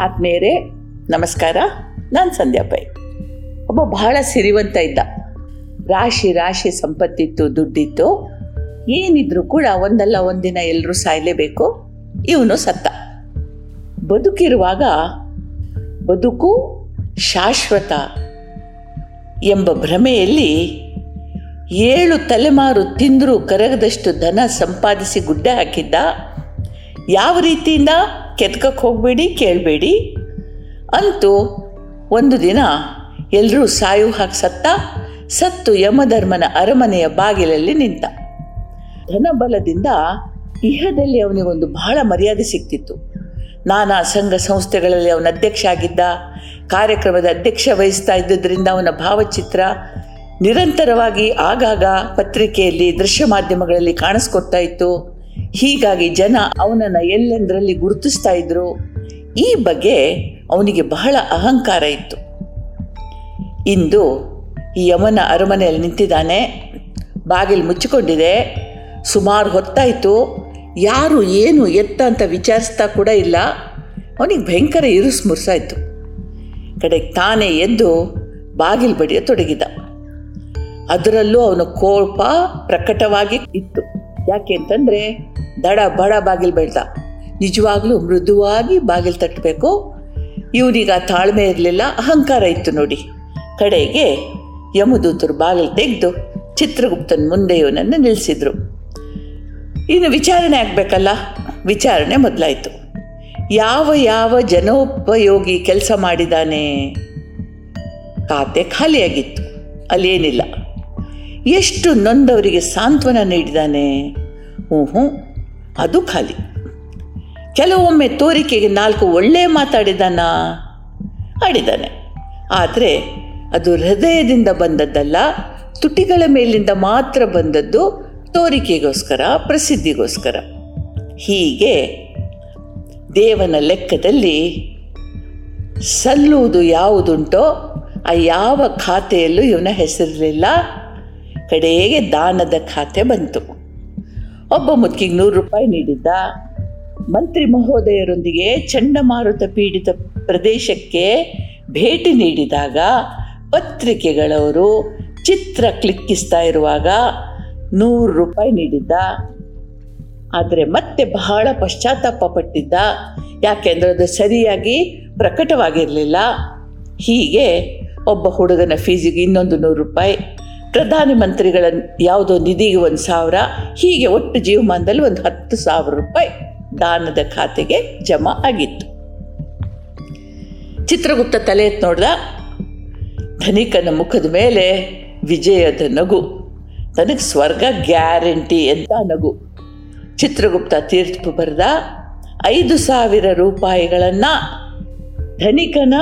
ಆತ್ಮೀಯರೇ, ನಮಸ್ಕಾರ. ನಾನು ಸಂಧ್ಯಾ ಪೈ. ಒಬ್ಬ ಬಹಳ ಸಿರಿವಂತ ಇದ್ದ. ರಾಶಿ ರಾಶಿ ಸಂಪತ್ತಿತ್ತು, ದುಡ್ಡಿತ್ತು. ಏನಿದ್ರು ಕೂಡ ಒಂದಲ್ಲ ಒಂದಿನ ಎಲ್ಲರೂ ಸಾಯಲೇಬೇಕು. ಇವನು ಸತ್ತ. ಬದುಕಿರುವಾಗ ಬದುಕು ಶಾಶ್ವತ ಎಂಬ ಭ್ರಮೆಯಲ್ಲಿ ಏಳು ತಲೆಮಾರು ತಿಂದರೂ ಕರಗದಷ್ಟು ಧನ ಸಂಪಾದಿಸಿ ಗುಡ್ಡೆ ಹಾಕಿದ್ದ. ಯಾವ ರೀತಿಯಿಂದ? ಕೆತ್ಕಕ್ಕೆ ಹೋಗಬೇಡಿ, ಕೇಳಬೇಡಿ. ಅಂತೂ ಒಂದು ದಿನ ಎಲ್ಲರೂ ಸಾಯು ಹಾಕಿ ಸತ್ತ ಸತ್ತು ಯಮಧರ್ಮನ ಅರಮನೆಯ ಬಾಗಿಲಲ್ಲಿ ನಿಂತ. ಧನಬಲದಿಂದ ಇಹದಲ್ಲಿ ಅವನಿಗೊಂದು ಬಹಳ ಮರ್ಯಾದೆ ಸಿಕ್ತಿತ್ತು. ನಾನಾ ಸಂಘ ಸಂಸ್ಥೆಗಳಲ್ಲಿ ಅವನ ಅಧ್ಯಕ್ಷ ಆಗಿದ್ದ ಕಾರ್ಯಕ್ರಮದ ಅಧ್ಯಕ್ಷ ವಹಿಸ್ತಾ ಇದ್ದುದರಿಂದ ಅವನ ಭಾವಚಿತ್ರ ನಿರಂತರವಾಗಿ ಆಗಾಗ ಪತ್ರಿಕೆಯಲ್ಲಿ ದೃಶ್ಯ ಮಾಧ್ಯಮಗಳಲ್ಲಿ ಕಾಣಿಸ್ಕೊಡ್ತಾ ಇತ್ತು. ಹೀಗಾಗಿ ಜನ ಅವನನ್ನು ಎಲ್ಲೆಂದರಲ್ಲಿ ಗುರುತಿಸ್ತಾ ಇದ್ರು, ಈ ಬಗ್ಗೆ ಅವನಿಗೆ ಬಹಳ ಅಹಂಕಾರ ಇತ್ತು. ಇಂದು ಈ ಯಮನ ಅರಮನೆಯಲ್ಲಿ ನಿಂತಿದ್ದಾನೆ, ಬಾಗಿಲು ಮುಚ್ಚಿಕೊಂಡಿದೆ, ಸುಮಾರು ಹೊತ್ತಾಯಿತು, ಯಾರು ಏನು ಎತ್ತ ಅಂತ ವಿಚಾರಿಸ್ತಾ ಕೂಡ ಇಲ್ಲ. ಅವನಿಗೆ ಭಯಂಕರ ಇರುಸು ಮುರ್ಸಾಯಿತು ಕಡೆಗೆ ತಾನೇ ಎದ್ದು ಬಾಗಿಲು ಬಡಿಯ ತೊಡಗಿದ. ಅದರಲ್ಲೂ ಅವನ ಕೋಪ ಪ್ರಕಟವಾಗಿ ಇತ್ತು. ಯಾಕೆ ಅಂತಂದರೆ ದಡ ಬಡ ಬಾಗಿಲು ಬೆಳ್ದ ನಿಜವಾಗ್ಲೂ ಮೃದುವಾಗಿ ಬಾಗಿಲು ತಟ್ಟಬೇಕು. ಇವನಿಗೆ ತಾಳ್ಮೆ ಇರಲಿಲ್ಲ, ಅಹಂಕಾರ ಇತ್ತು ನೋಡಿ. ಕಡೆಗೆ ಯಮದೂತರು ಬಾಗಿಲು ತೆಗೆದು ಚಿತ್ರಗುಪ್ತನ ಮುಂದೆ ಇವನನ್ನು ನಿಲ್ಲಿಸಿದರು. ಇನ್ನು ವಿಚಾರಣೆ ಆಗಬೇಕಲ್ಲ? ವಿಚಾರಣೆ ಮೊದಲಾಯಿತು. ಯಾವ ಯಾವ ಜನೋಪಯೋಗಿ ಕೆಲಸ ಮಾಡಿದ್ದಾನೆ ಖಾತೆ ಖಾಲಿಯಾಗಿತ್ತು. ಅಲ್ಲೇನಿಲ್ಲ. ಎಷ್ಟು ನೊಂದವರಿಗೆ ಸಾಂತ್ವನ ನೀಡಿದಾನೆ? ಹ್ಞೂ ಹ್ಞೂ ಅದು ಖಾಲಿ. ಕೆಲವೊಮ್ಮೆ ತೋರಿಕೆಗೆ ನಾಲ್ಕು ಒಳ್ಳೆಯ ಮಾತಾಡಿದಾನ? ಆಡಿದ್ದಾನೆ ಆದರೆ ಅದು ಹೃದಯದಿಂದ ಬಂದದ್ದಲ್ಲ, ತುಟಿಗಳ ಮೇಲಿಂದ ಮಾತ್ರ ಬಂದದ್ದು ತೋರಿಕೆಗೋಸ್ಕರ, ಪ್ರಸಿದ್ಧಿಗೋಸ್ಕರ. ಹೀಗೆ ದೇವನ ಲೆಕ್ಕದಲ್ಲಿ ಸಲ್ಲುವುದು ಯಾವುದುಂಟೋ, ಆ ಯಾವ ಖಾತೆಯಲ್ಲೂ ಇವನ ಹೆಸರಿರಲಿಲ್ಲ. ಕಡೆಗೆ ದಾನದ ಖಾತೆ ಬಂತು. ಒಬ್ಬ ಮುತ್ತಿಗೆ ನೂರು ರೂಪಾಯಿ ನೀಡಿದ್ದ. ಮಂತ್ರಿ ಮಹೋದಯರೊಂದಿಗೆ ಚಂಡಮಾರುತ ಪೀಡಿತ ಪ್ರದೇಶಕ್ಕೆ ಭೇಟಿ ನೀಡಿದಾಗ ಪತ್ರಿಕೆಗಳವರು ಚಿತ್ರ ಕ್ಲಿಕ್ಕಿಸ್ತಾ ಇರುವಾಗ ನೂರು ರೂಪಾಯಿ ನೀಡಿದ್ದ. ಆದರೆ ಮತ್ತೆ ಬಹಳ ಪಶ್ಚಾತ್ತಾಪ ಪಟ್ಟಿದ್ದ. ಯಾಕೆಂದರೆ ಅದು ಸರಿಯಾಗಿ ಪ್ರಕಟವಾಗಿರಲಿಲ್ಲ. ಹೀಗೆ ಒಬ್ಬ ಹುಡುಗನ ಫೀಸಿಗೆ ಇನ್ನೊಂದು ನೂರು ರೂಪಾಯಿ. ಪ್ರಧಾನಿ ಮಂತ್ರಿಗಳ ಯಾವುದೋ ನಿಧಿಗೆ ಒಂದು ಸಾವಿರ, ಹೀಗೆ ಒಟ್ಟು ಜೀವಮಾನದಲ್ಲಿ ಒಂದು ಹತ್ತು ಸಾವಿರ ರೂಪಾಯಿ ದಾನದ ಖಾತೆಗೆ ಜಮಾ ಆಗಿತ್ತು. ಚಿತ್ರಗುಪ್ತ ತಲೆ ಎತ್ತು ನೋಡ್ದ, ಧನಿಕನ ಮುಖದ ಮೇಲೆ ವಿಜಯದ ನಗು. ತನಗೆ ಸ್ವರ್ಗ ಗ್ಯಾರಂಟಿ ಅಂತ ನಗು. ಚಿತ್ರಗುಪ್ತ ತೀರ್ಪು ಬರೆದ, ಐದು ಸಾವಿರ ರೂಪಾಯಿಗಳನ್ನು ಧನಿಕನ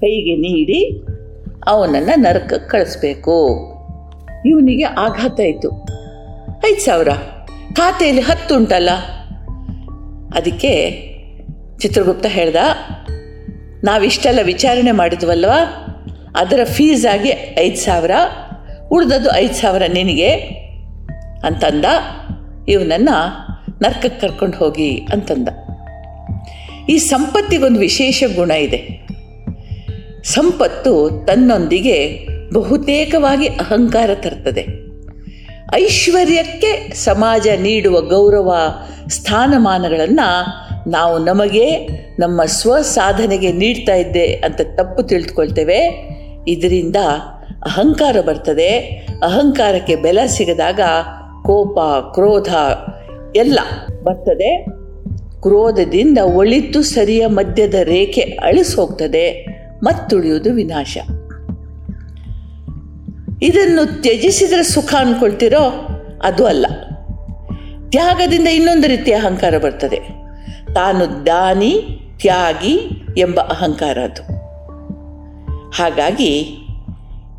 ಕೈಗೆ ನೀಡಿ ಅವನನ್ನು ನರಕಕ್ಕೆ ಕಳಿಸ್ಬೇಕು. ಇವನಿಗೆ ಆಘಾತ ಆಯಿತು. ಐದು ಸಾವಿರ. ಖಾತೆಯಲ್ಲಿ ಹತ್ತು ಉಂಟಲ್ಲ? ಅದಕ್ಕೆ ಚಿತ್ರಗುಪ್ತ ಹೇಳ್ದ, ನಾವಿಷ್ಟೆಲ್ಲ ವಿಚಾರಣೆ ಮಾಡಿದ್ವಲ್ವ? ಅದರ ಫೀಸಾಗಿ ಐದು ಸಾವಿರ, ಉಳಿದದ್ದು ಐದು ಸಾವಿರ ನಿನಗೆ ಅಂತಂದ. ಇವನನ್ನು ನರ್ಕಕ್ಕೆ ಕರ್ಕೊಂಡು ಹೋಗಿ ಅಂತಂದ. ಈ ಸಂಪತ್ತಿಗೊಂದು ವಿಶೇಷ ಗುಣ ಇದೆ. ಸಂಪತ್ತು ತನ್ನೊಂದಿಗೆ ಬಹುತೇಕವಾಗಿ ಅಹಂಕಾರ ತರ್ತದೆ. ಐಶ್ವರ್ಯಕ್ಕೆ ಸಮಾಜ ನೀಡುವ ಗೌರವ ಸ್ಥಾನಮಾನಗಳನ್ನು ನಾವು ನಮಗೆ ನಮ್ಮ ಸ್ವಸಾಧನೆಗೆ ನೀಡ್ತಾ ಇದ್ದೆ ಅಂತ ತಪ್ಪು ತಿಳಿದುಕೊಳ್ತೇವೆ ಇದರಿಂದ ಅಹಂಕಾರ ಬರ್ತದೆ. ಅಹಂಕಾರಕ್ಕೆ ಬೆಲೆ ಸಿಗದಾಗ ಕೋಪ, ಕ್ರೋಧ ಎಲ್ಲ ಬರ್ತದೆ. ಕ್ರೋಧದಿಂದ ಒಳಿತು ಸರಿಯ ಮಧ್ಯದ ರೇಖೆ ಅಳಿಸೋಗ್ತದೆ. ಮತ್ತುಳಿಯುವುದು ವಿನಾಶ. ಇದನ್ನು ತ್ಯಜಿಸಿದರೆ ಸುಖ ಅಂದ್ಕೊಳ್ತಿರೋ ಅದು ಅಲ್ಲ. ತ್ಯಾಗದಿಂದ ಇನ್ನೊಂದು ರೀತಿಯ ಅಹಂಕಾರ ಬರ್ತದೆ. ತಾನು ದಾನಿ, ತ್ಯಾಗಿ ಎಂಬ ಅಹಂಕಾರ ಅದು. ಹಾಗಾಗಿ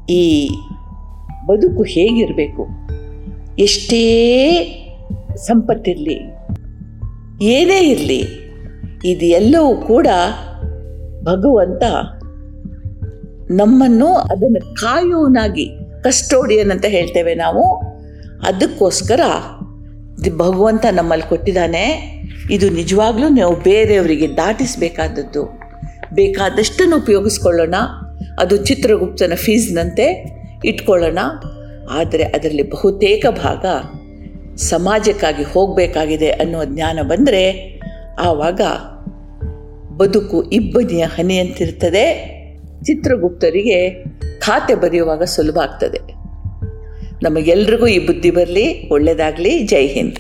ಈ ಬದುಕು ಹೇಗಿರಬೇಕು? ಎಷ್ಟೇ ಸಂಪತ್ತಿರಲಿ, ಏನೇ ಇರಲಿ ಇದು ಎಲ್ಲವೂ ಕೂಡ ಭಗವಂತ ನಮ್ಮನ್ನು ಅದನ್ನು ಕಾಯೋನಾಗಿ ಕಸ್ಟೋಡಿಯನ್ ಅಂತ ಹೇಳ್ತೇವೆ ನಾವು. ಅದಕ್ಕೋಸ್ಕರ ಭಗವಂತ ನಮ್ಮಲ್ಲಿ ಕೊಟ್ಟಿದ್ದಾನೆ. ಇದು ನಿಜವಾಗ್ಲೂ ನಾವು ಬೇರೆಯವರಿಗೆ ದಾಟಿಸಬೇಕಾದದ್ದು. ಬೇಕಾದಷ್ಟನ್ನು ಉಪಯೋಗಿಸ್ಕೊಳ್ಳೋಣ. ಅದು ಚಿತ್ರಗುಪ್ತನ ಫೀಸ್ನಂತೆ ಇಟ್ಕೊಳ್ಳೋಣ. ಆದರೆ ಅದರಲ್ಲಿ ಬಹುತೇಕ ಭಾಗ ಸಮಾಜಕ್ಕಾಗಿ ಹೋಗಬೇಕಾಗಿದೆ ಅನ್ನೋ ಜ್ಞಾನ ಬಂದರೆ ಆವಾಗ ಬದುಕು ಇಬ್ಬನಿಯ ಹನಿಯಂತಿರ್ತದೆ ಚಿತ್ರಗುಪ್ತರಿಗೆ ಖಾತೆ ಬರೆಯುವಾಗ ಸುಲಭ ಆಗ್ತದೆ. ನಮಗೆಲ್ರಿಗೂ ಈ ಬುದ್ಧಿ ಬರಲಿ ಒಳ್ಳೆಯದಾಗಲಿ ಜೈ ಹಿಂದ್.